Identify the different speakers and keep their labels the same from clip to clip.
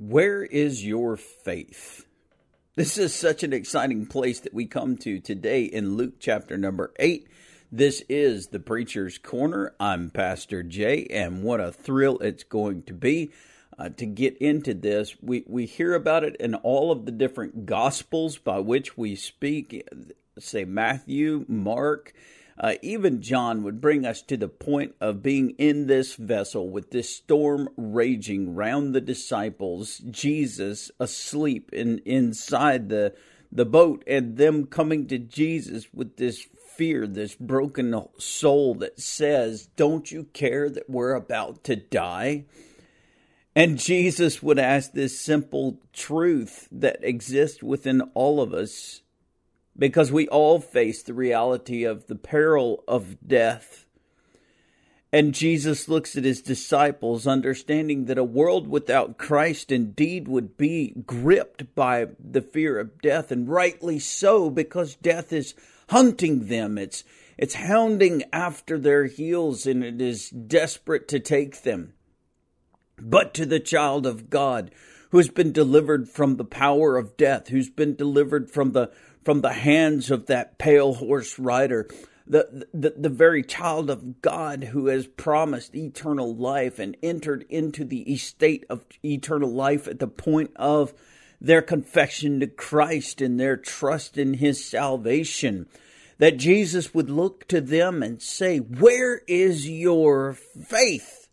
Speaker 1: Where is your faith? This is such an exciting place that we come to today in Luke chapter number 8. This is the Preacher's Corner. I'm Pastor Jay, and what a thrill it's going to be uh, to get into this. We, we hear about it in all of the different Gospels by which we speak, say Matthew, Mark, uh, even John would bring us to the point of being in this vessel with this storm raging round the disciples, Jesus asleep in inside the the boat, and them coming to Jesus with this fear, this broken soul that says, "Don't you care that we're about to die?" And Jesus would ask this simple truth that exists within all of us because we all face the reality of the peril of death. And Jesus looks at his disciples, understanding that a world without Christ indeed would be gripped by the fear of death, and rightly so, because death is hunting them. It's, it's hounding after their heels, and it is desperate to take them. But to the child of God, who's been delivered from the power of death, who's been delivered from the from the hands of that pale horse rider, the, the, the very child of God who has promised eternal life and entered into the estate of eternal life at the point of their confession to Christ and their trust in his salvation. That Jesus would look to them and say, Where is your faith?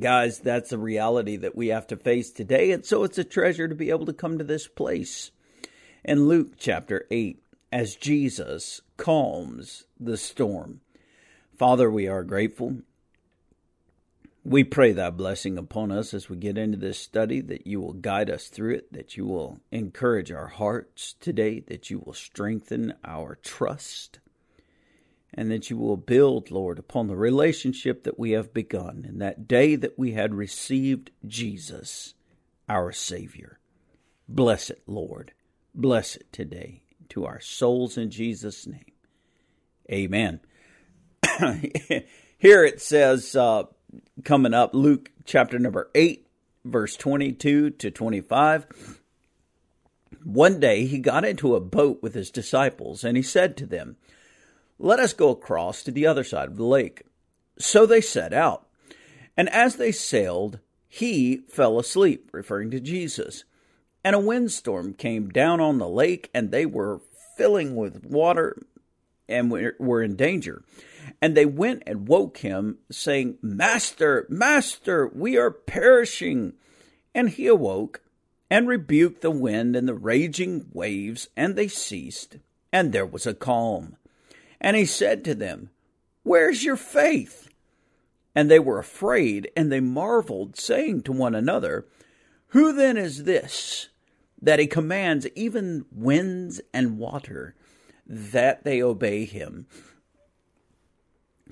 Speaker 1: Guys, that's a reality that we have to face today. And so it's a treasure to be able to come to this place in Luke chapter 8 as Jesus calms the storm. Father, we are grateful. We pray thy blessing upon us as we get into this study, that you will guide us through it, that you will encourage our hearts today, that you will strengthen our trust, and that you will build, Lord, upon the relationship that we have begun in that day that we had received Jesus, our Savior. Bless it, Lord. Bless it today to our souls in Jesus' name. Amen. Here it says, uh, coming up, Luke chapter number 8, verse 22 to 25. One day he got into a boat with his disciples, and he said to them, Let us go across to the other side of the lake. So they set out. And as they sailed, he fell asleep, referring to Jesus and a windstorm came down on the lake, and they were filling with water and were in danger. And they went and woke him, saying, Master, Master, we are perishing. And he awoke and rebuked the wind and the raging waves, and they ceased, and there was a calm. And he said to them, Where's your faith? And they were afraid, and they marveled, saying to one another, Who then is this? That he commands even winds and water that they obey him.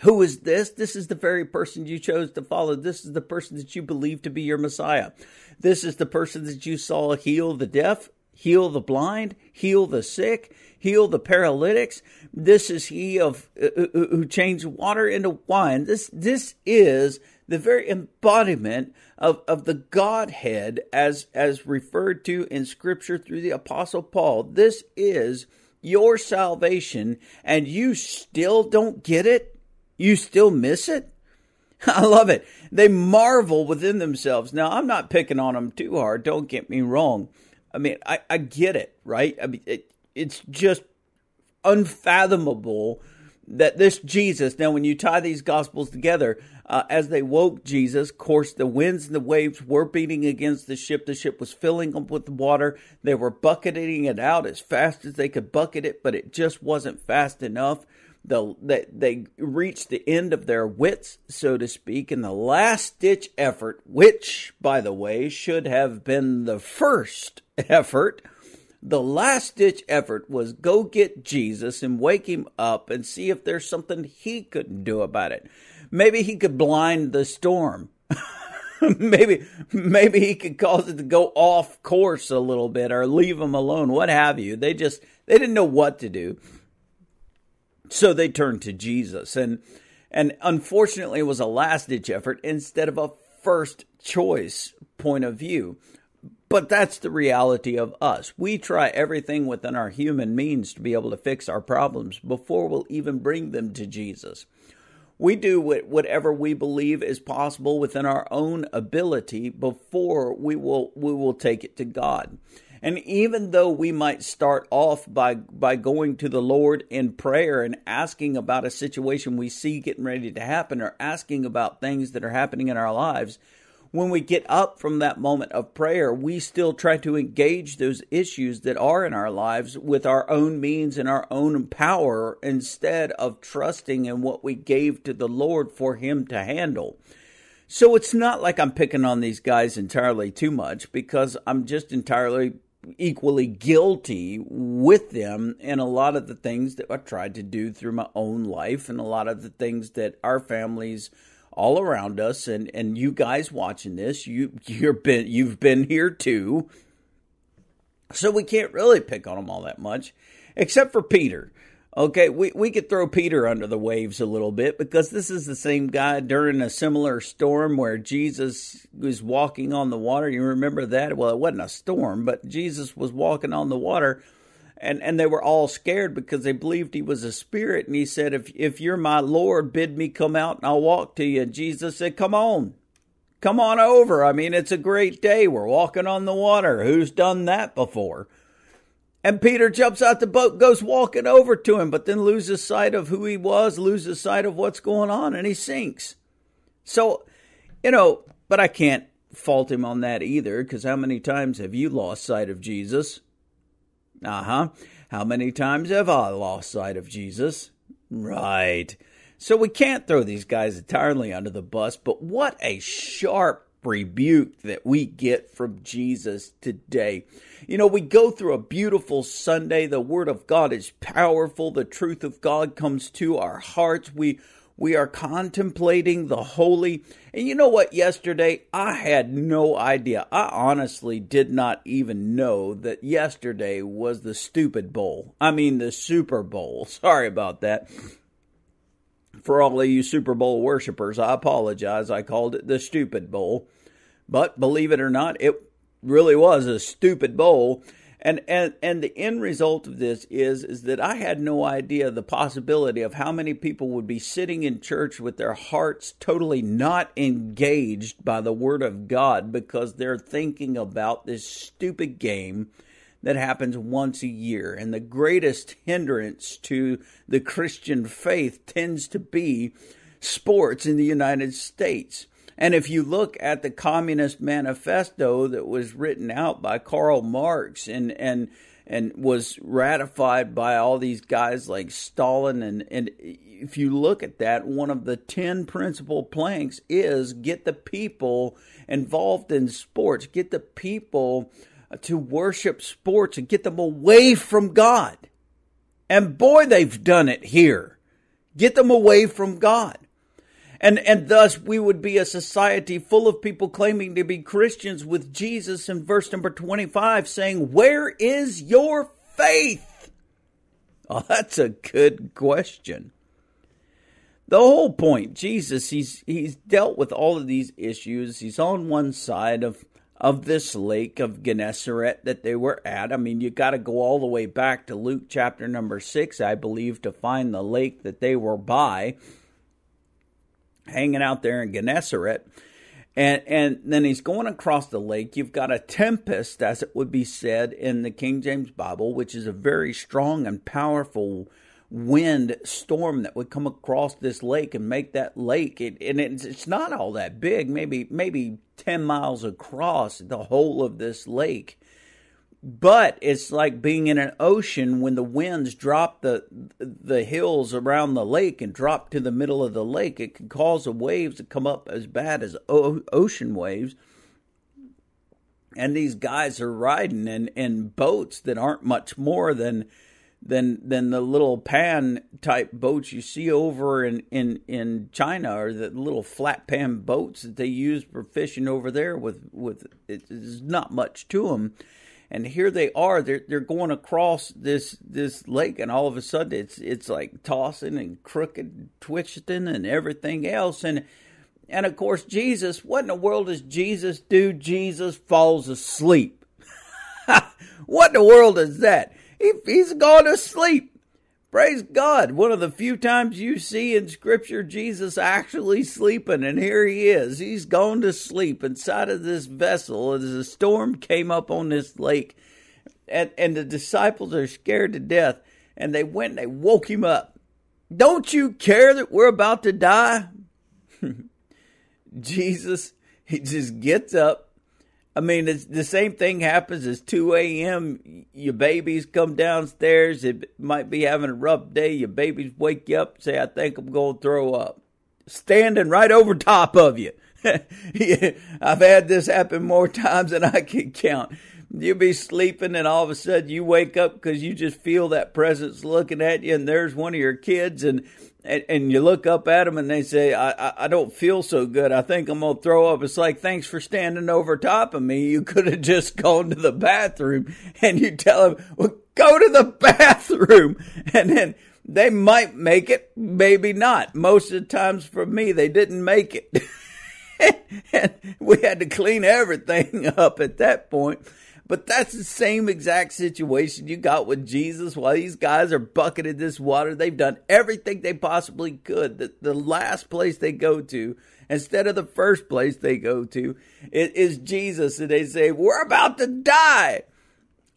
Speaker 1: Who is this? This is the very person you chose to follow. This is the person that you believe to be your Messiah. This is the person that you saw heal the deaf, heal the blind, heal the sick, heal the paralytics. This is he of uh, uh, uh, who changed water into wine. This this is the very embodiment of, of the Godhead as as referred to in Scripture through the Apostle Paul. This is your salvation, and you still don't get it. You still miss it. I love it. They marvel within themselves. Now, I'm not picking on them too hard. Don't get me wrong. I mean, I, I get it, right? I mean, it, it's just unfathomable that this Jesus, now when you tie these gospels together, uh, as they woke Jesus, of course, the winds and the waves were beating against the ship. The ship was filling up with water. They were bucketing it out as fast as they could bucket it, but it just wasn't fast enough. The, they, they reached the end of their wits, so to speak, in the last ditch effort, which, by the way, should have been the first effort the last ditch effort was go get Jesus and wake him up and see if there's something he couldn't do about it. Maybe he could blind the storm. maybe maybe he could cause it to go off course a little bit or leave him alone, what have you. They just they didn't know what to do. So they turned to Jesus and and unfortunately it was a last ditch effort instead of a first choice point of view. But that's the reality of us. We try everything within our human means to be able to fix our problems before we'll even bring them to Jesus. We do whatever we believe is possible within our own ability before we will we will take it to God. And even though we might start off by by going to the Lord in prayer and asking about a situation we see getting ready to happen or asking about things that are happening in our lives, when we get up from that moment of prayer, we still try to engage those issues that are in our lives with our own means and our own power instead of trusting in what we gave to the Lord for Him to handle. So it's not like I'm picking on these guys entirely too much because I'm just entirely equally guilty with them in a lot of the things that I tried to do through my own life and a lot of the things that our families all around us and and you guys watching this you you're been you've been here too so we can't really pick on them all that much except for Peter Okay, we, we could throw Peter under the waves a little bit because this is the same guy during a similar storm where Jesus was walking on the water. You remember that? Well, it wasn't a storm, but Jesus was walking on the water and, and they were all scared because they believed he was a spirit. And he said, if, if you're my Lord, bid me come out and I'll walk to you. And Jesus said, Come on, come on over. I mean, it's a great day. We're walking on the water. Who's done that before? And Peter jumps out the boat, goes walking over to him, but then loses sight of who he was, loses sight of what's going on, and he sinks. So, you know, but I can't fault him on that either, because how many times have you lost sight of Jesus? Uh huh. How many times have I lost sight of Jesus? Right. So we can't throw these guys entirely under the bus, but what a sharp rebuke that we get from Jesus today. You know, we go through a beautiful Sunday. The Word of God is powerful. The truth of God comes to our hearts. We we are contemplating the holy. And you know what? Yesterday, I had no idea. I honestly did not even know that yesterday was the stupid bowl. I mean, the Super Bowl. Sorry about that. For all of you Super Bowl worshippers, I apologize. I called it the stupid bowl. But believe it or not, it really was a stupid bowl. And, and and the end result of this is is that I had no idea the possibility of how many people would be sitting in church with their hearts totally not engaged by the word of God because they're thinking about this stupid game that happens once a year. And the greatest hindrance to the Christian faith tends to be sports in the United States. And if you look at the Communist Manifesto that was written out by Karl Marx and and and was ratified by all these guys like Stalin and and if you look at that one of the 10 principal planks is get the people involved in sports get the people to worship sports and get them away from God. And boy they've done it here. Get them away from God and, and thus we would be a society full of people claiming to be Christians with Jesus in verse number 25 saying, Where is your faith? Oh, that's a good question. The whole point, Jesus, he's he's dealt with all of these issues. He's on one side of of this lake of Gennesaret that they were at. I mean, you got to go all the way back to Luke chapter number 6, I believe, to find the lake that they were by hanging out there in Gennesaret. And, and then he's going across the lake. You've got a tempest, as it would be said in the King James Bible, which is a very strong and powerful wind storm that would come across this lake and make that lake. It, and it's, it's not all that big, maybe maybe ten miles across the whole of this lake but it's like being in an ocean when the winds drop the the hills around the lake and drop to the middle of the lake. It can cause the waves to come up as bad as ocean waves. And these guys are riding in, in boats that aren't much more than than than the little pan type boats you see over in, in, in China or the little flat pan boats that they use for fishing over there with with it's not much to them and here they are they're they're going across this this lake and all of a sudden it's it's like tossing and crooked twisting and everything else and And of course, Jesus, what in the world does Jesus do? Jesus falls asleep. what in the world is that? He, he's gone to sleep. Praise God. One of the few times you see in Scripture Jesus actually sleeping, and here he is. He's gone to sleep inside of this vessel as a storm came up on this lake. And, and the disciples are scared to death, and they went and they woke him up. Don't you care that we're about to die? Jesus, he just gets up, I mean, the same thing happens as 2 a.m. Your babies come downstairs. It might be having a rough day. Your babies wake you up, say, I think I'm going to throw up. Standing right over top of you. I've had this happen more times than I can count. You'll be sleeping and all of a sudden you wake up because you just feel that presence looking at you and there's one of your kids and and, and you look up at them and they say, I, I, I don't feel so good. I think I'm going to throw up. It's like, thanks for standing over top of me. You could have just gone to the bathroom and you tell them, well, go to the bathroom. And then they might make it, maybe not. Most of the times for me, they didn't make it. and we had to clean everything up at that point. But that's the same exact situation you got with Jesus while these guys are bucketed this water. They've done everything they possibly could. The, the last place they go to, instead of the first place they go to, it is Jesus. And they say, We're about to die.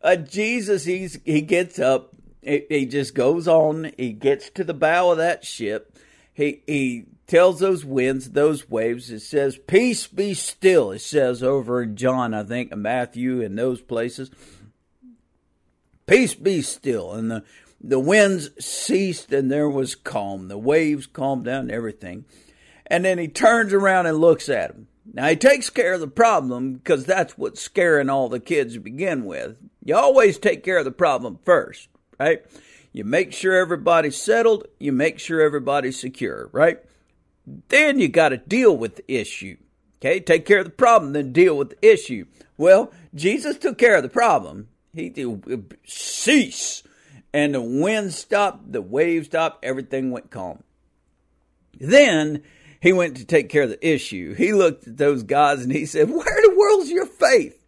Speaker 1: Uh, Jesus, he's, he gets up. He, he just goes on. He gets to the bow of that ship. He, he tells those winds, those waves, it says, Peace be still. It says over in John, I think, and Matthew, and those places. Peace be still. And the, the winds ceased, and there was calm. The waves calmed down, everything. And then he turns around and looks at them. Now, he takes care of the problem because that's what's scaring all the kids to begin with. You always take care of the problem first, right? You make sure everybody's settled, you make sure everybody's secure, right? Then you got to deal with the issue. Okay, take care of the problem, then deal with the issue. Well, Jesus took care of the problem. He did cease, and the wind stopped, the waves stopped, everything went calm. Then he went to take care of the issue. He looked at those guys and he said, Where the world's your faith?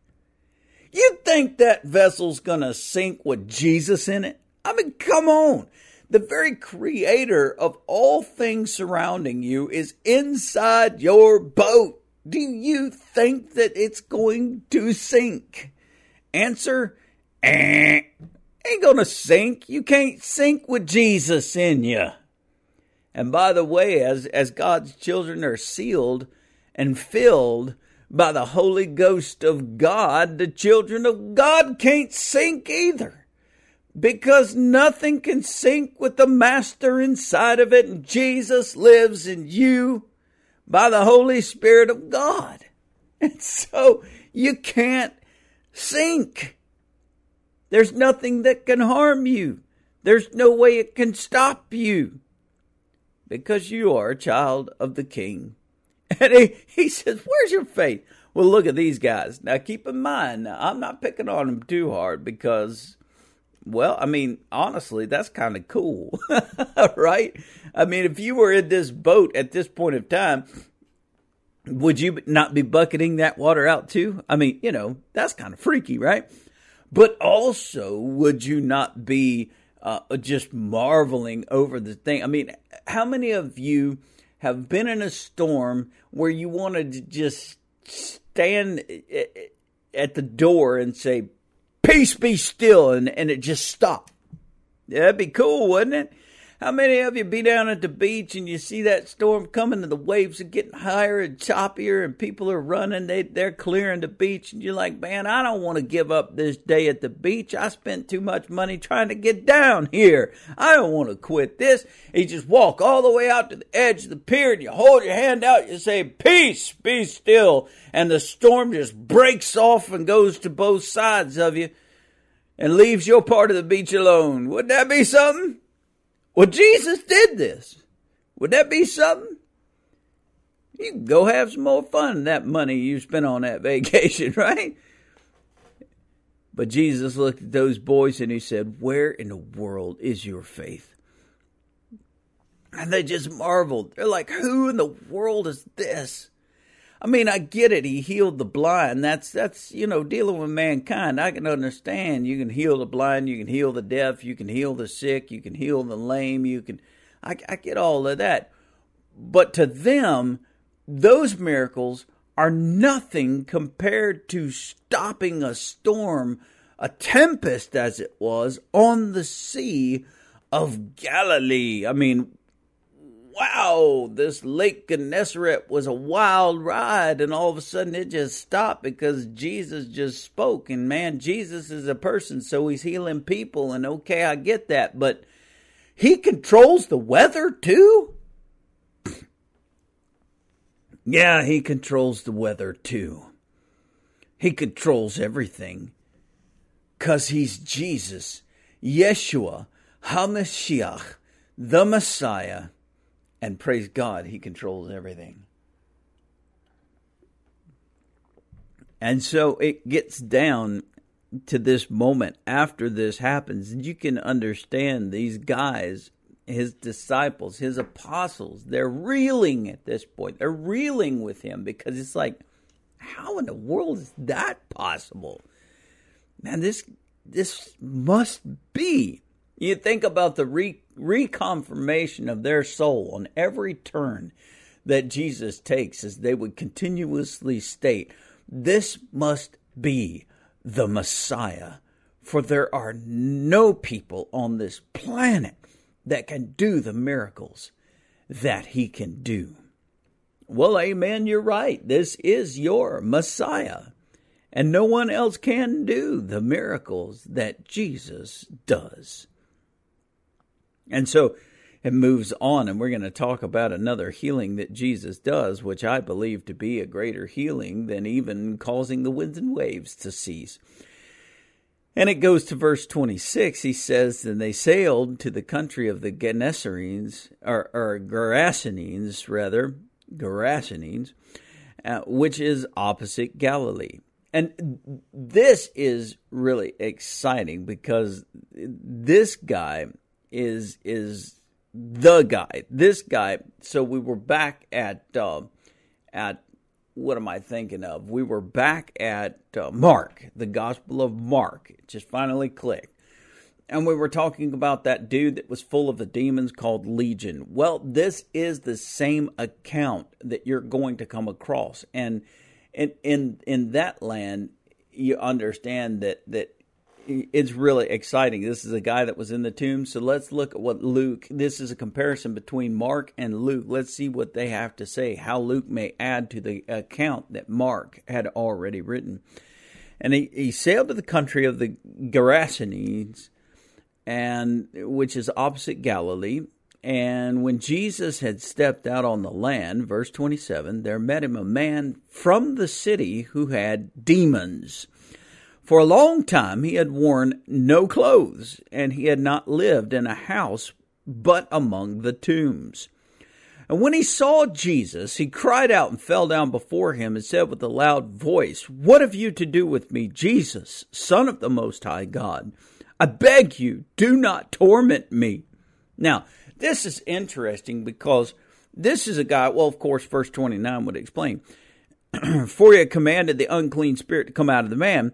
Speaker 1: You think that vessel's to sink with Jesus in it? I mean, come on. The very creator of all things surrounding you is inside your boat. Do you think that it's going to sink? Answer, eh, ain't gonna sink. You can't sink with Jesus in you. And by the way, as, as God's children are sealed and filled by the Holy Ghost of God, the children of God can't sink either because nothing can sink with the Master inside of it, and Jesus lives in you by the Holy Spirit of God. And so you can't sink. There's nothing that can harm you. There's no way it can stop you because you are a child of the King. And he, he says, Where's your faith? Well, look at these guys. Now, keep in mind, now, I'm not picking on them too hard because well, I mean, honestly, that's kind of cool, right? I mean, if you were in this boat at this point of time, would you not be bucketing that water out too? I mean, you know, that's kind of freaky, right? But also, would you not be uh, just marveling over the thing? I mean, how many of you have been in a storm where you wanted to just stand at the door and say, peace be still, and, and it just stopped. That'd be cool, wouldn't it? How many of you be down at the beach and you see that storm coming and the waves are getting higher and choppier and people are running, they, they're clearing the beach and you're like, man, I don't want to give up this day at the beach. I spent too much money trying to get down here. I don't want to quit this. You just walk all the way out to the edge of the pier and you hold your hand out, you say, peace, be still. And the storm just breaks off and goes to both sides of you and leaves your part of the beach alone. Wouldn't that be something? Well, Jesus did this. Would that be something? You can go have some more fun that money you spent on that vacation, right? But Jesus looked at those boys and he said, Where in the world is your faith? And they just marveled. They're like, who in the world is this? I mean, I get it. He healed the blind. That's that's you know dealing with mankind. I can understand. You can heal the blind. You can heal the deaf. You can heal the sick. You can heal the lame. You can. I, I get all of that. But to them, those miracles are nothing compared to stopping a storm, a tempest as it was on the sea of Galilee. I mean, wow, this Lake Gennesaret was a wild ride, and all of a sudden it just stopped because Jesus just spoke. And man, Jesus is a person, so he's healing people, and okay, I get that, but he controls the weather too? yeah, he controls the weather too. He controls everything. Because he's Jesus, Yeshua, HaMashiach, the Messiah and praise God, He controls everything. And so it gets down to this moment after this happens, and you can understand these guys, his disciples, his apostles, they're reeling at this point. They're reeling with him because it's like, how in the world is that possible? Man, this this must be. You think about the re- reconfirmation of their soul on every turn that Jesus takes as they would continuously state, This must be the Messiah, for there are no people on this planet that can do the miracles that he can do. Well, amen, you're right. This is your Messiah. And no one else can do the miracles that Jesus does. And so it moves on, and we're going to talk about another healing that Jesus does, which I believe to be a greater healing than even causing the winds and waves to cease. And it goes to verse 26. He says, And they sailed to the country of the Gennesarenes, or, or Gerasenes, rather, Gerasenes, uh, which is opposite Galilee. And this is really exciting because this guy is is the guy. This guy. So we were back at uh, at what am I thinking of? We were back at uh, Mark, the Gospel of Mark. It just finally clicked. And we were talking about that dude that was full of the demons called Legion. Well, this is the same account that you're going to come across. And in in in that land, you understand that that it's really exciting. This is a guy that was in the tomb. So let's look at what Luke, this is a comparison between Mark and Luke. Let's see what they have to say, how Luke may add to the account that Mark had already written. And he, he sailed to the country of the Gerasenes, and which is opposite Galilee. And when Jesus had stepped out on the land, verse 27, there met him a man from the city who had demons for a long time he had worn no clothes, and he had not lived in a house but among the tombs. And when he saw Jesus, he cried out and fell down before him and said with a loud voice, What have you to do with me, Jesus, Son of the Most High God? I beg you, do not torment me. Now, this is interesting because this is a guy, well, of course, verse 29 would explain. For he had commanded the unclean spirit to come out of the man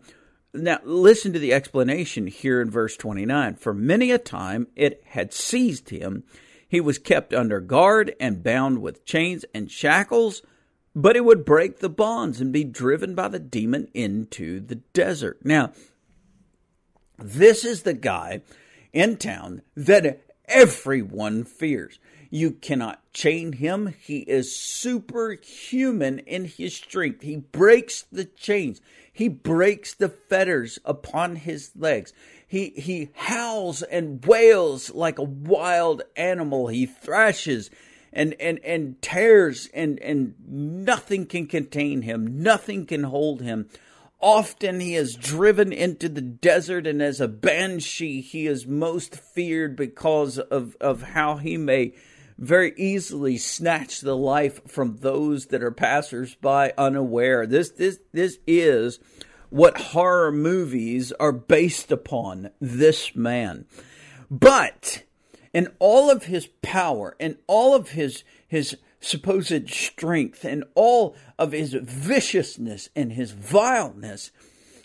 Speaker 1: now, listen to the explanation here in verse 29. For many a time it had seized him. He was kept under guard and bound with chains and shackles, but he would break the bonds and be driven by the demon into the desert. Now, this is the guy in town that everyone fears. You cannot chain him. He is superhuman in his strength. He breaks the chains. He breaks the fetters upon his legs. He, he howls and wails like a wild animal. He thrashes and, and, and tears and, and nothing can contain him. Nothing can hold him. Often he is driven into the desert, and as a banshee, he is most feared because of, of how he may very easily snatch the life from those that are passersby unaware. This this this is what horror movies are based upon. This man, but in all of his power and all of his his supposed strength and all of his viciousness and his vileness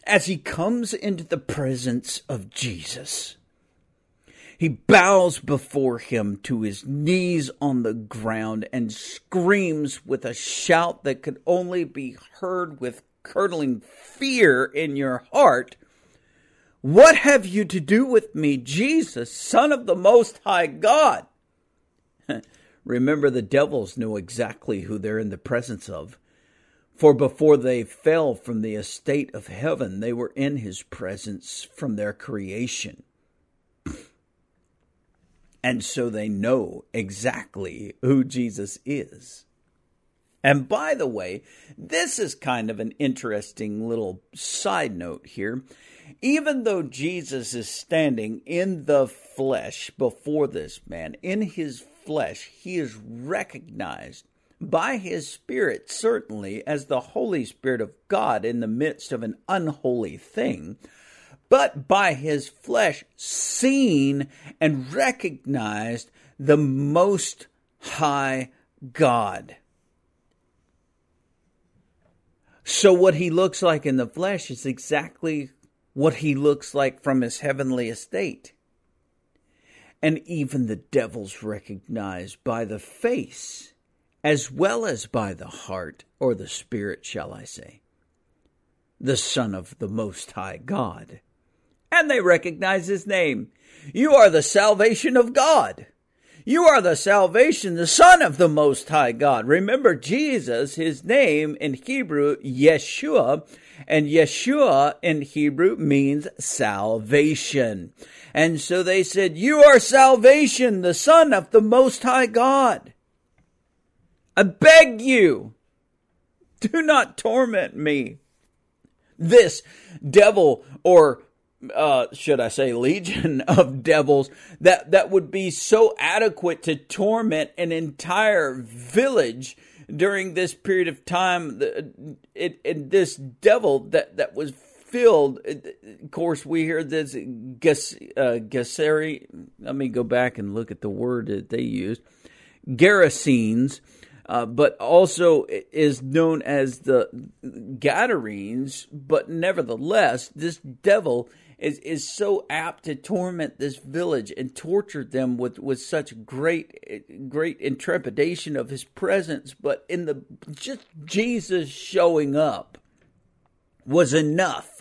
Speaker 1: as he comes into the presence of Jesus. He bows before him to his knees on the ground and screams with a shout that could only be heard with curdling fear in your heart. What have you to do with me, Jesus, Son of the Most High God? Remember, the devils know exactly who they're in the presence of. For before they fell from the estate of heaven, they were in his presence from their creation. And so they know exactly who Jesus is. And by the way, this is kind of an interesting little side note here. Even though Jesus is standing in the flesh before this man, in his flesh, he is recognized by his Spirit, certainly, as the Holy Spirit of God in the midst of an unholy thing but by his flesh seen and recognized the most high God. So, what he looks like in the flesh is exactly what he looks like from his heavenly estate. And even the devils recognize by the face, as well as by the heart, or the spirit, shall I say, the Son of the Most High God and they recognize his name. You are the salvation of God. You are the salvation, the Son of the Most High God. Remember Jesus, his name in Hebrew, Yeshua, and Yeshua in Hebrew means salvation. And so they said, You are salvation, the Son of the Most High God. I beg you, do not torment me. This devil or uh, should I say, legion of devils that, that would be so adequate to torment an entire village during this period of time. It, it, this devil that, that was filled, of course, we hear this Gas, uh. Let me go back and look at the word that they used. Gerasenes. Uh, but also is known as the Gadarenes, but nevertheless, this devil is is so apt to torment this village and torture them with with such great great intrepidation of his presence but in the just Jesus showing up was enough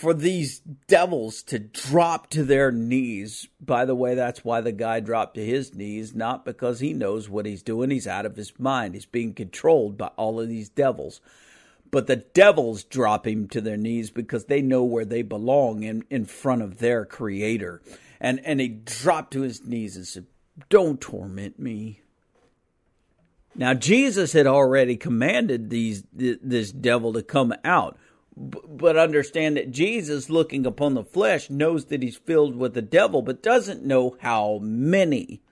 Speaker 1: for these devils to drop to their knees. By the way, that's why the guy dropped to his knees, not because he knows what he's doing. He's out of his mind. He's being controlled by all of these devils. But the devils drop him to their knees because they know where they belong in, in front of their creator. And, and he dropped to his knees and said, Don't torment me. Now, Jesus had already commanded these, this devil to come out. But understand that Jesus, looking upon the flesh, knows that he's filled with the devil, but doesn't know how many.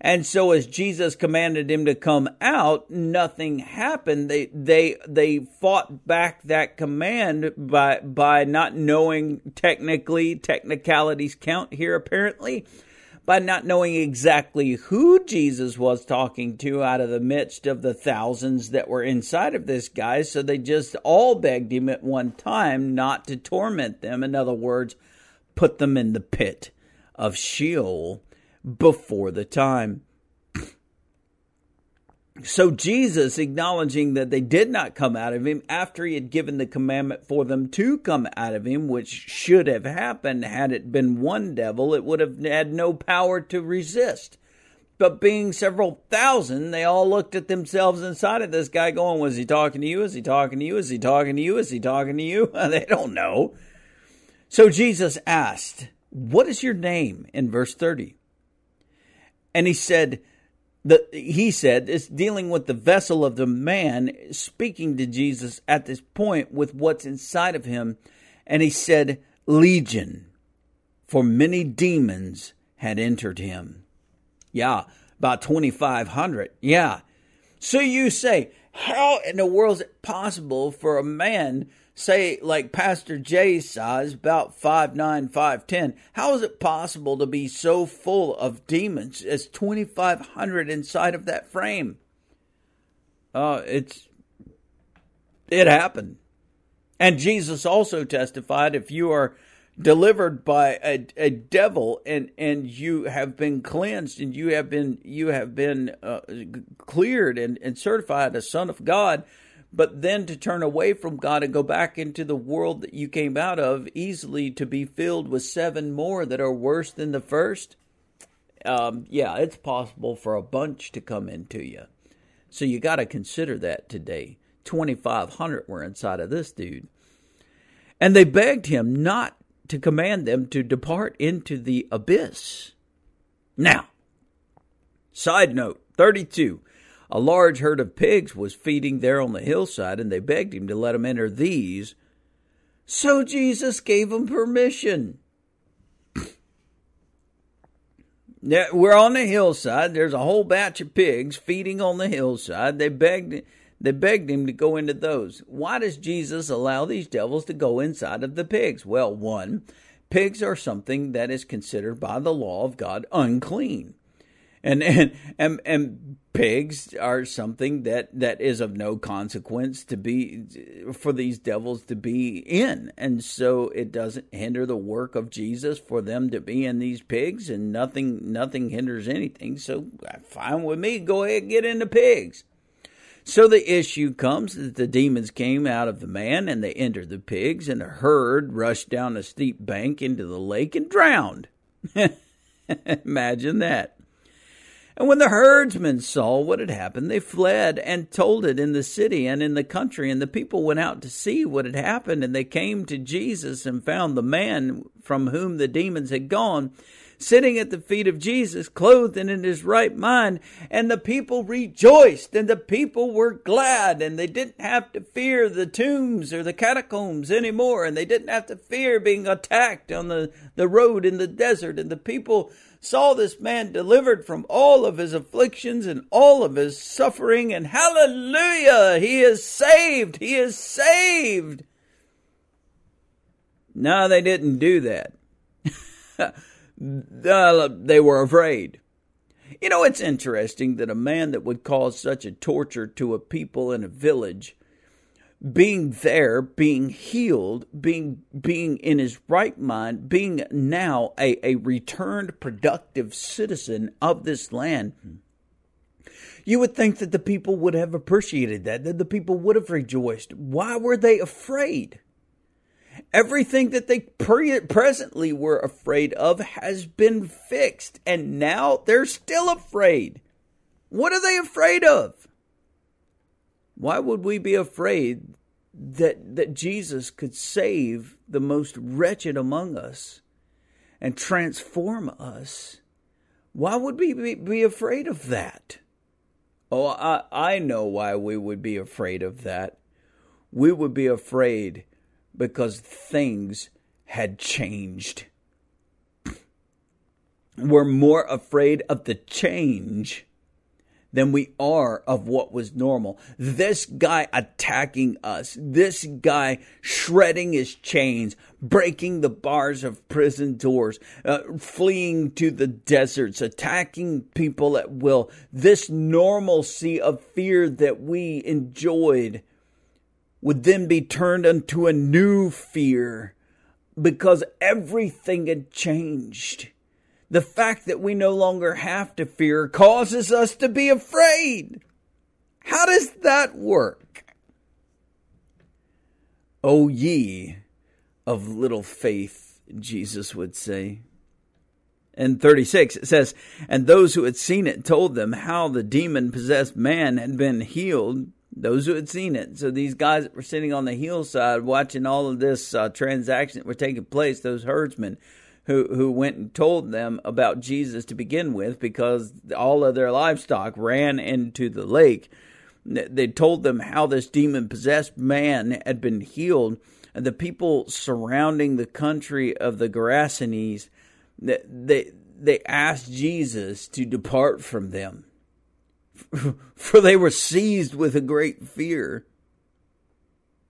Speaker 1: And so as Jesus commanded him to come out, nothing happened. They they they fought back that command by by not knowing technically technicalities count here apparently by not knowing exactly who Jesus was talking to out of the midst of the thousands that were inside of this guy. So they just all begged him at one time not to torment them. In other words, put them in the pit of Sheol before the time. So Jesus, acknowledging that they did not come out of him after he had given the commandment for them to come out of him, which should have happened had it been one devil, it would have had no power to resist. But being several thousand, they all looked at themselves inside of this guy going, Was he talking to you? Is he talking to you? Is he talking to you? Is he talking to you? they don't know. So Jesus asked, What is your name? in verse 30. And he said, the, he said is dealing with the vessel of the man speaking to Jesus at this point with what's inside of him. And he said, Legion, for many demons had entered him. Yeah, about 2,500. Yeah. So you say, How in the world is it possible for a man, say like Pastor Jay's size, about five nine, five ten, how is it possible to be so full of demons as twenty five hundred inside of that frame? Uh, it's it happened. And Jesus also testified if you are delivered by a, a devil and and you have been cleansed and you have been you have been uh, cleared and, and certified a son of God but then to turn away from God and go back into the world that you came out of easily to be filled with seven more that are worse than the first um, yeah it's possible for a bunch to come into you so you got to consider that today 2500 were inside of this dude and they begged him not to command them to depart into the abyss. Now, side note 32. A large herd of pigs was feeding there on the hillside, and they begged him to let them enter these. So Jesus gave them permission. Now, we're on the hillside. There's a whole batch of pigs feeding on the hillside. They begged they begged him to go into those. Why does Jesus allow these devils to go inside of the pigs? Well, one, pigs are something that is considered by the law of God unclean. And and and, and pigs are something that, that is of no consequence to be for these devils to be in. And so it doesn't hinder the work of Jesus for them to be in these pigs and nothing nothing hinders anything. So uh, fine with me, go ahead get into pigs. So the issue comes that the demons came out of the man and they entered the pigs, and the herd rushed down a steep bank into the lake and drowned. Imagine that. And when the herdsmen saw what had happened, they fled and told it in the city and in the country. And the people went out to see what had happened. And they came to Jesus and found the man from whom the demons had gone sitting at the feet of Jesus, clothed and in his right mind. And the people rejoiced and the people were glad and they didn't have to fear the tombs or the catacombs anymore. And they didn't have to fear being attacked on the, the road in the desert. And the people saw this man delivered from all of his afflictions and all of his suffering. And hallelujah, he is saved. He is saved. No, they didn't do that. uh, they were afraid. You know, it's interesting that a man that would cause such a torture to a people in a village, being there, being healed, being being in his right mind, being now a, a returned productive citizen of this land, you would think that the people would have appreciated that, that the people would have rejoiced. Why were they afraid? Everything that they pre- presently were afraid of has been fixed, and now they're still afraid. What are they afraid of? Why would we be afraid that, that Jesus could save the most wretched among us and transform us? Why would we be, be afraid of that? Oh, I, I know why we would be afraid of that. We would be afraid because things had changed. We're more afraid of the change than we are of what was normal. This guy attacking us, this guy shredding his chains, breaking the bars of prison doors, uh, fleeing to the deserts, attacking people at will, this normalcy of fear that we enjoyed would then be turned into a new fear because everything had changed. The fact that we no longer have to fear causes us to be afraid. How does that work? O ye of little faith, Jesus would say. In 36, it says, And those who had seen it told them how the demon possessed man had been healed those who had seen it. So these guys that were sitting on the hillside watching all of this uh, transaction that were taking place, those herdsmen who who went and told them about Jesus to begin with, because all of their livestock ran into the lake. They told them how this demon possessed man had been healed, and the people surrounding the country of the Gerasenes, they they asked Jesus to depart from them for they were seized with a great fear.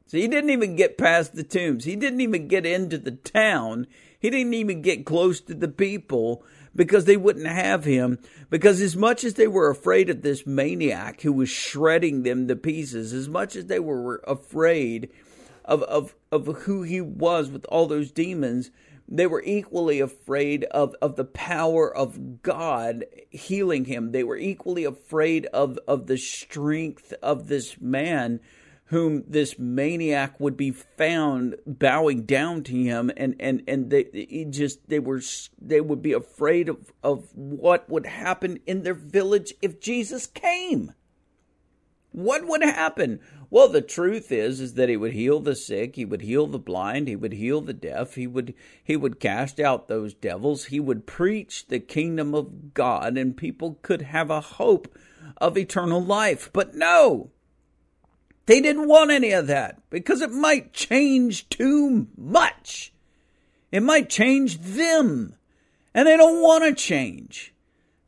Speaker 1: So he didn't even get past the tombs. He didn't even get into the town. He didn't even get close to the people because they wouldn't have him. Because as much as they were afraid of this maniac who was shredding them to pieces, as much as they were afraid of, of, of who he was with all those demons, they were equally afraid of, of the power of God healing him. They were equally afraid of, of the strength of this man whom this maniac would be found bowing down to him and and and they just they were they would be afraid of of what would happen in their village if Jesus came. What would happen? Well the truth is is that he would heal the sick he would heal the blind he would heal the deaf he would he would cast out those devils he would preach the kingdom of God and people could have a hope of eternal life. But no they didn't want any of that because it might change too much. It might change them. And they don't want to change.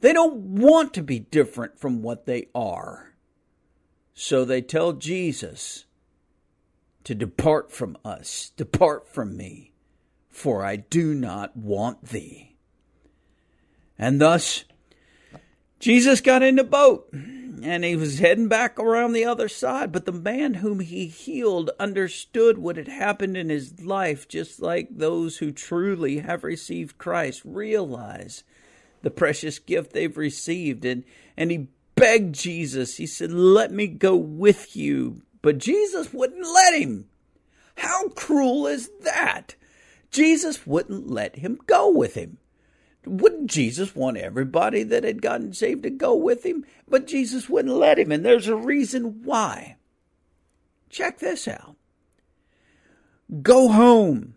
Speaker 1: They don't want to be different from what they are. So they tell Jesus to depart from us, depart from me, for I do not want thee. And thus, Jesus got in the boat and he was heading back around the other side. But the man whom he healed understood what had happened in his life, just like those who truly have received Christ realize the precious gift they've received. And, and he begged Jesus, he said, Let me go with you. But Jesus wouldn't let him. How cruel is that? Jesus wouldn't let him go with him. Wouldn't Jesus want everybody that had gotten saved to go with him? But Jesus wouldn't let him, and there's a reason why. Check this out. Go home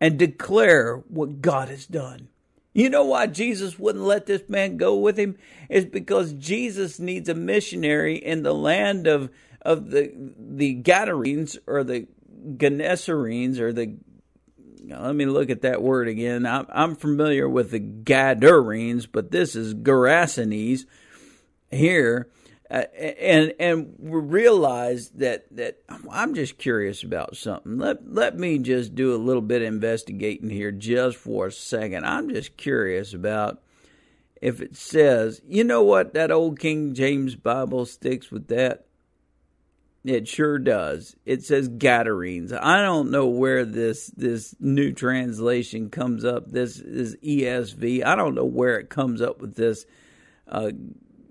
Speaker 1: and declare what God has done. You know why Jesus wouldn't let this man go with him? Is because Jesus needs a missionary in the land of of the the Gadarenes or the Gennesarenes or the let me look at that word again. I'm, I'm familiar with the Gadarenes, but this is Gerasenes here. Uh, and and we realize that that I'm just curious about something. Let let me just do a little bit of investigating here just for a second. I'm just curious about if it says, you know what, that old King James Bible sticks with that. It sure does. It says Gadarenes. I don't know where this this new translation comes up. This is ESV. I don't know where it comes up with this uh,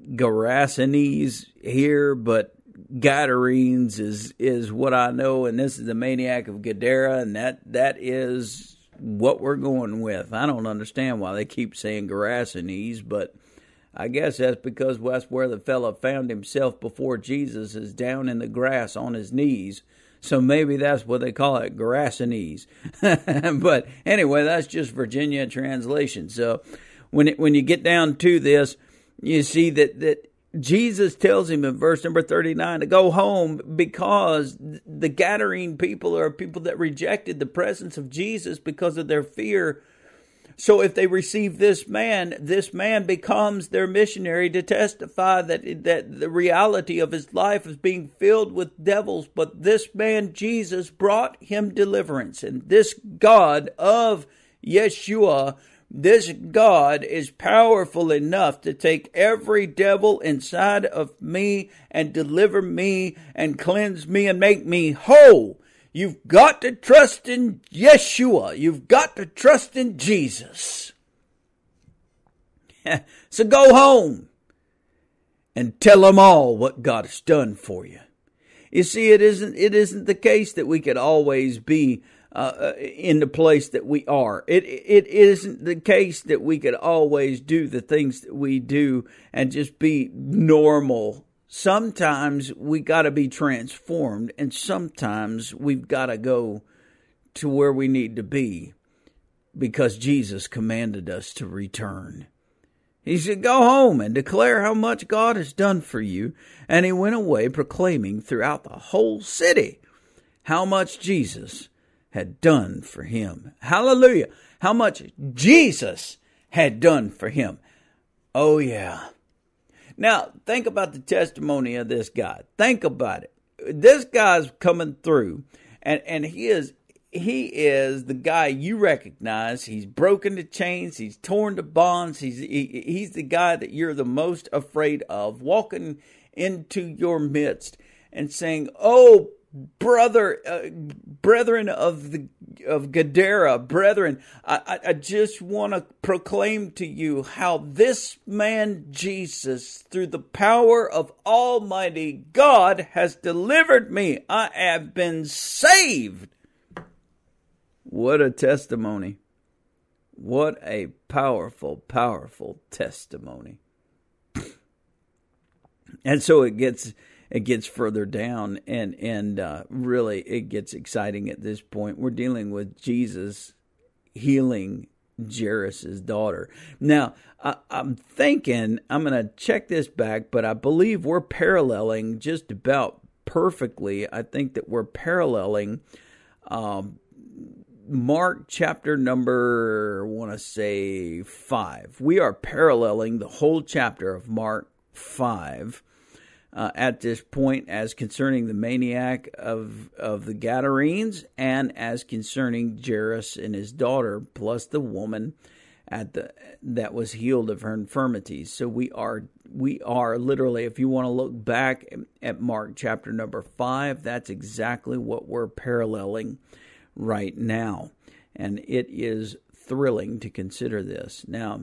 Speaker 1: Gerasenes here, but Gadarenes is is what I know, and this is the maniac of Gadara, and that that is what we're going with. I don't understand why they keep saying Gerasenes, but I guess that's because that's where the fellow found himself before Jesus is down in the grass on his knees. So maybe that's what they call it, Gerasenes. but anyway, that's just Virginia translation. So when it, when you get down to this, you see that that Jesus tells him in verse number 39 to go home because the Gadarene people are people that rejected the presence of Jesus because of their fear so if they receive this man, this man becomes their missionary to testify that, that the reality of his life is being filled with devils. But this man, Jesus, brought him deliverance. And this God of Yeshua, this God is powerful enough to take every devil inside of me and deliver me and cleanse me and make me whole. You've got to trust in Yeshua. You've got to trust in Jesus. so go home and tell them all what God has done for you. You see, it isn't it isn't the case that we could always be uh, uh in the place that we are. It it isn't the case that we could always do the things that we do and just be normal sometimes we got to be transformed, and sometimes we've got to go to where we need to be because Jesus commanded us to return. He said, Go home and declare how much God has done for you. And he went away proclaiming throughout the whole city how much Jesus had done for him. Hallelujah. How much Jesus had done for him. Oh, yeah. Now, think about the testimony of this guy. Think about it. This guy's coming through, and, and he is he is the guy you recognize. He's broken the chains. He's torn the bonds. He's he, he's the guy that you're the most afraid of, walking into your midst and saying, "Oh, brother, uh, brethren of the of Gadara, brethren, I, I just want to proclaim to you how this man Jesus, through the power of Almighty God, has delivered me. I have been saved." What a testimony! What a powerful, powerful testimony. And so it gets it gets further down and and uh, really it gets exciting at this point. We're dealing with jesus healing jairus's daughter. Now I, i'm thinking i'm going to check this back but i believe we're paralleling just about perfectly. I think that we're paralleling um, mark chapter number i want to say five. We are paralleling the whole chapter of mark 5 uh, at this point as concerning the maniac of of the Gadarenes and as concerning Jairus and his daughter, plus the woman at the that was healed of her infirmities. So we are we are literally, if you want to look back at Mark chapter number five, that's exactly what we're paralleling right now, and it is thrilling to consider this now.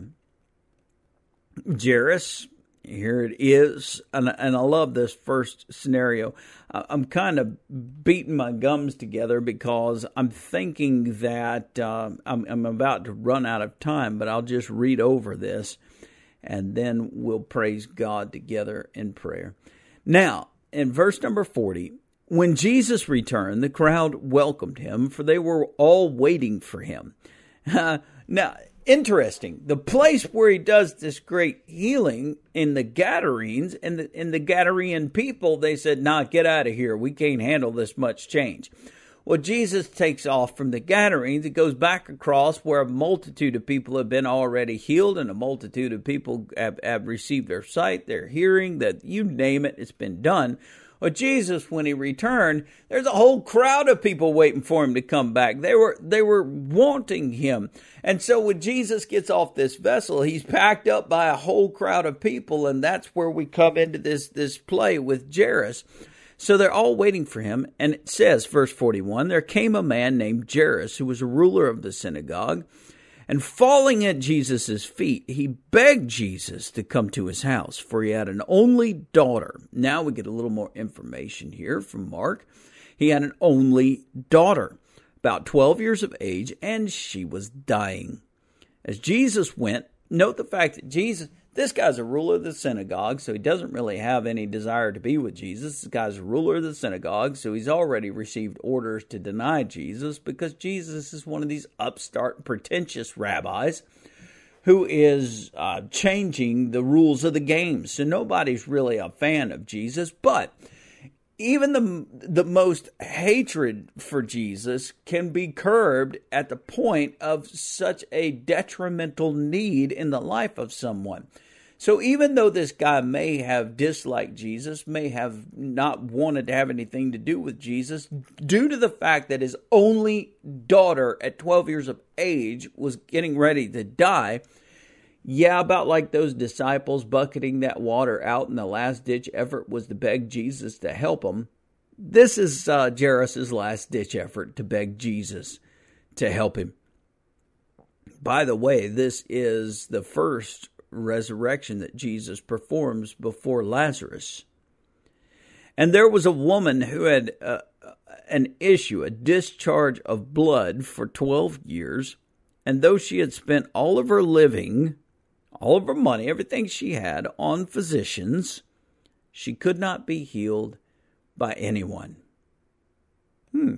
Speaker 1: Jairus here it is, and, and I love this first scenario. I'm kind of beating my gums together because I'm thinking that uh, I'm, I'm about to run out of time, but I'll just read over this and then we'll praise God together in prayer. Now, in verse number 40, when Jesus returned, the crowd welcomed him, for they were all waiting for him. now, interesting. The place where he does this great healing in the Gadarenes and the in the Gadarene people, they said, "Nah, get out of here. We can't handle this much change." Well, Jesus takes off from the Gadarenes. He goes back across where a multitude of people have been already healed, and a multitude of people have, have received their sight, their hearing, that you name it, it's been done. Well, Jesus, when he returned, there's a whole crowd of people waiting for him to come back. They were they were wanting him. And so when Jesus gets off this vessel, he's packed up by a whole crowd of people, and that's where we come into this this play with Jairus. So they're all waiting for him, and it says, verse 41, there came a man named Jairus, who was a ruler of the synagogue. And falling at Jesus' feet, he begged Jesus to come to his house, for he had an only daughter. Now we get a little more information here from Mark. He had an only daughter, about 12 years of age, and she was dying. As Jesus went, note the fact that Jesus, this guy's a ruler of the synagogue, so he doesn't really have any desire to be with Jesus. This guy's a ruler of the synagogue, so he's already received orders to deny Jesus because Jesus is one of these upstart, pretentious rabbis who is uh, changing the rules of the game. So nobody's really a fan of Jesus, but even the the most hatred for Jesus can be curbed at the point of such a detrimental need in the life of someone. So even though this guy may have disliked Jesus, may have not wanted to have anything to do with Jesus, due to the fact that his only daughter at 12 years of age was getting ready to die, yeah, about like those disciples bucketing that water out in the last ditch effort was to beg Jesus to help them. This is uh, Jairus' last ditch effort to beg Jesus to help him. By the way, this is the first resurrection that Jesus performs before Lazarus. And there was a woman who had uh, an issue, a discharge of blood for 12 years. And though she had spent all of her living all of her money, everything she had on physicians, she could not be healed by anyone. Hmm.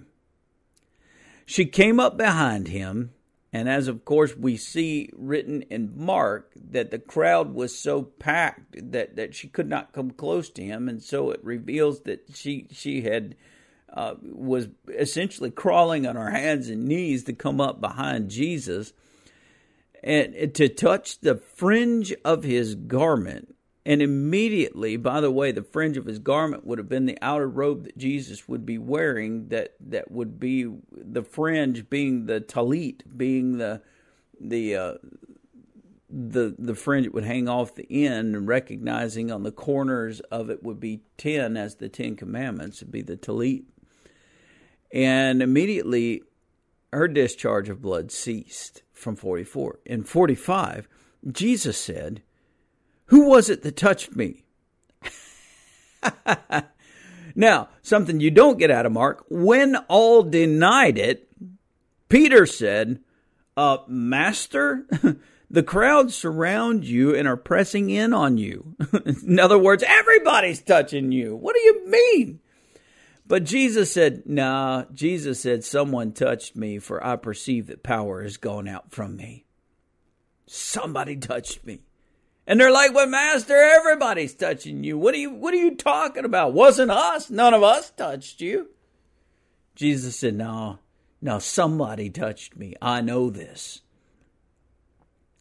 Speaker 1: She came up behind him, and as of course we see written in Mark, that the crowd was so packed that, that she could not come close to him, and so it reveals that she she had uh, was essentially crawling on her hands and knees to come up behind Jesus and to touch the fringe of his garment. And immediately, by the way, the fringe of his garment would have been the outer robe that Jesus would be wearing, that, that would be the fringe being the talit, being the the uh, the the fringe that would hang off the end, and recognizing on the corners of it would be ten as the Ten Commandments, would be the talit. And immediately her discharge of blood ceased from 44. In 45, Jesus said, Who was it that touched me? now, something you don't get out of Mark, when all denied it, Peter said, uh, Master, the crowds surround you and are pressing in on you. in other words, everybody's touching you. What do you mean? But Jesus said, Nah, Jesus said, Someone touched me, for I perceive that power has gone out from me. Somebody touched me. And they're like, Well, Master, everybody's touching you. What are you what are you talking about? Wasn't us. None of us touched you. Jesus said, No, no, somebody touched me. I know this.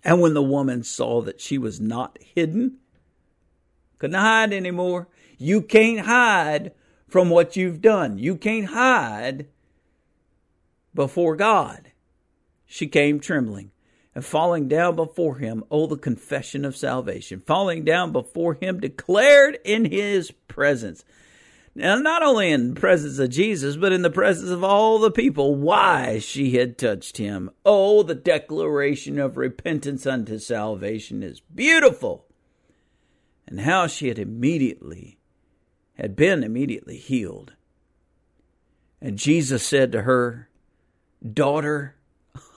Speaker 1: And when the woman saw that she was not hidden, couldn't hide anymore. You can't hide from what you've done. You can't hide before God. She came trembling and falling down before him, oh, the confession of salvation, falling down before him, declared in his presence. Now, not only in the presence of Jesus, but in the presence of all the people, why she had touched him. Oh, the declaration of repentance unto salvation is beautiful. And how she had immediately had been immediately healed. And Jesus said to her, Daughter,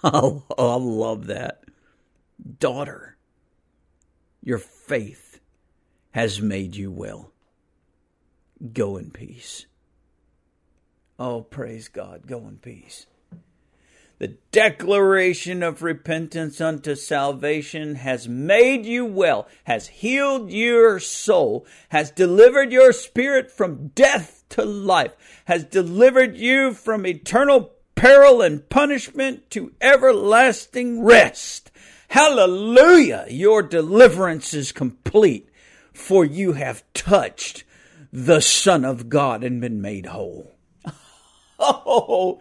Speaker 1: oh, I love that. Daughter, your faith has made you well. Go in peace. Oh, praise God. Go in peace. The declaration of repentance unto salvation has made you well, has healed your soul, has delivered your spirit from death to life, has delivered you from eternal peril and punishment to everlasting rest. Hallelujah! Your deliverance is complete, for you have touched the Son of God and been made whole. Oh,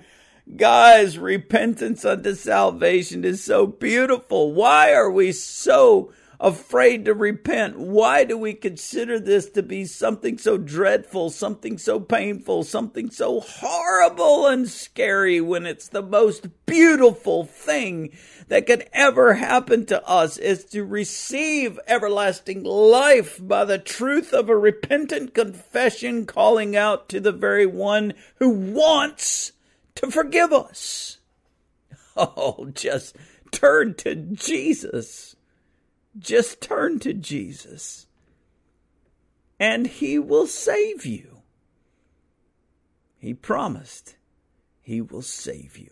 Speaker 1: Guys, repentance unto salvation is so beautiful. Why are we so afraid to repent? Why do we consider this to be something so dreadful, something so painful, something so horrible and scary when it's the most beautiful thing that could ever happen to us is to receive everlasting life by the truth of a repentant confession calling out to the very one who wants to forgive us. Oh, just turn to Jesus. Just turn to Jesus, and He will save you. He promised He will save you.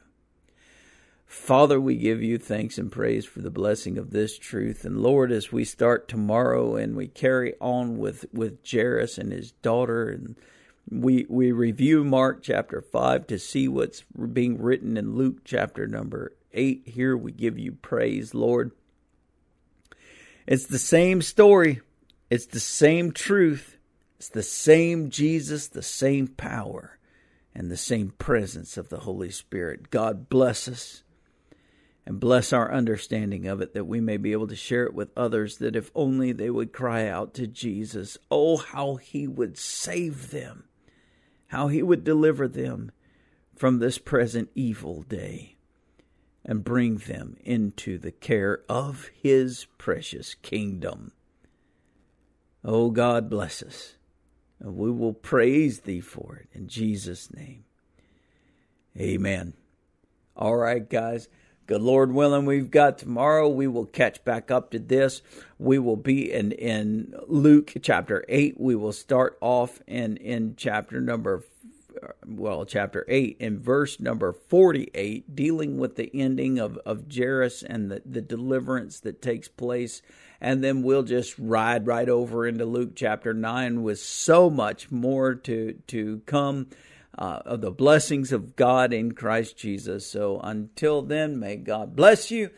Speaker 1: Father, we give you thanks and praise for the blessing of this truth. And Lord, as we start tomorrow and we carry on with, with Jairus and his daughter and we we review Mark chapter 5 to see what's being written in Luke chapter number 8 here we give you praise Lord it's the same story. It's the same truth. It's the same Jesus the same power and the same presence of the Holy Spirit. God bless us and bless our understanding of it that we may be able to share it with others that if only they would cry out to Jesus. Oh how he would save them. How he would deliver them from this present evil day and bring them into the care of his precious kingdom. Oh, God bless us. And we will praise thee for it in Jesus' name. Amen. All right, guys. Good Lord willing, we've got tomorrow. We will catch back up to this. We will be in, in Luke chapter 8. We will start off in, in chapter number, well, chapter 8 in verse number 48, dealing with the ending of, of Jairus and the, the deliverance that takes place. And then we'll just ride right over into Luke chapter 9 with so much more to, to come uh, of the blessings of God in Christ Jesus. So until then, may God bless you,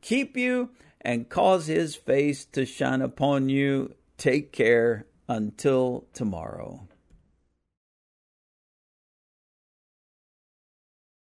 Speaker 1: keep you, and cause his face to shine upon you Take care until tomorrow.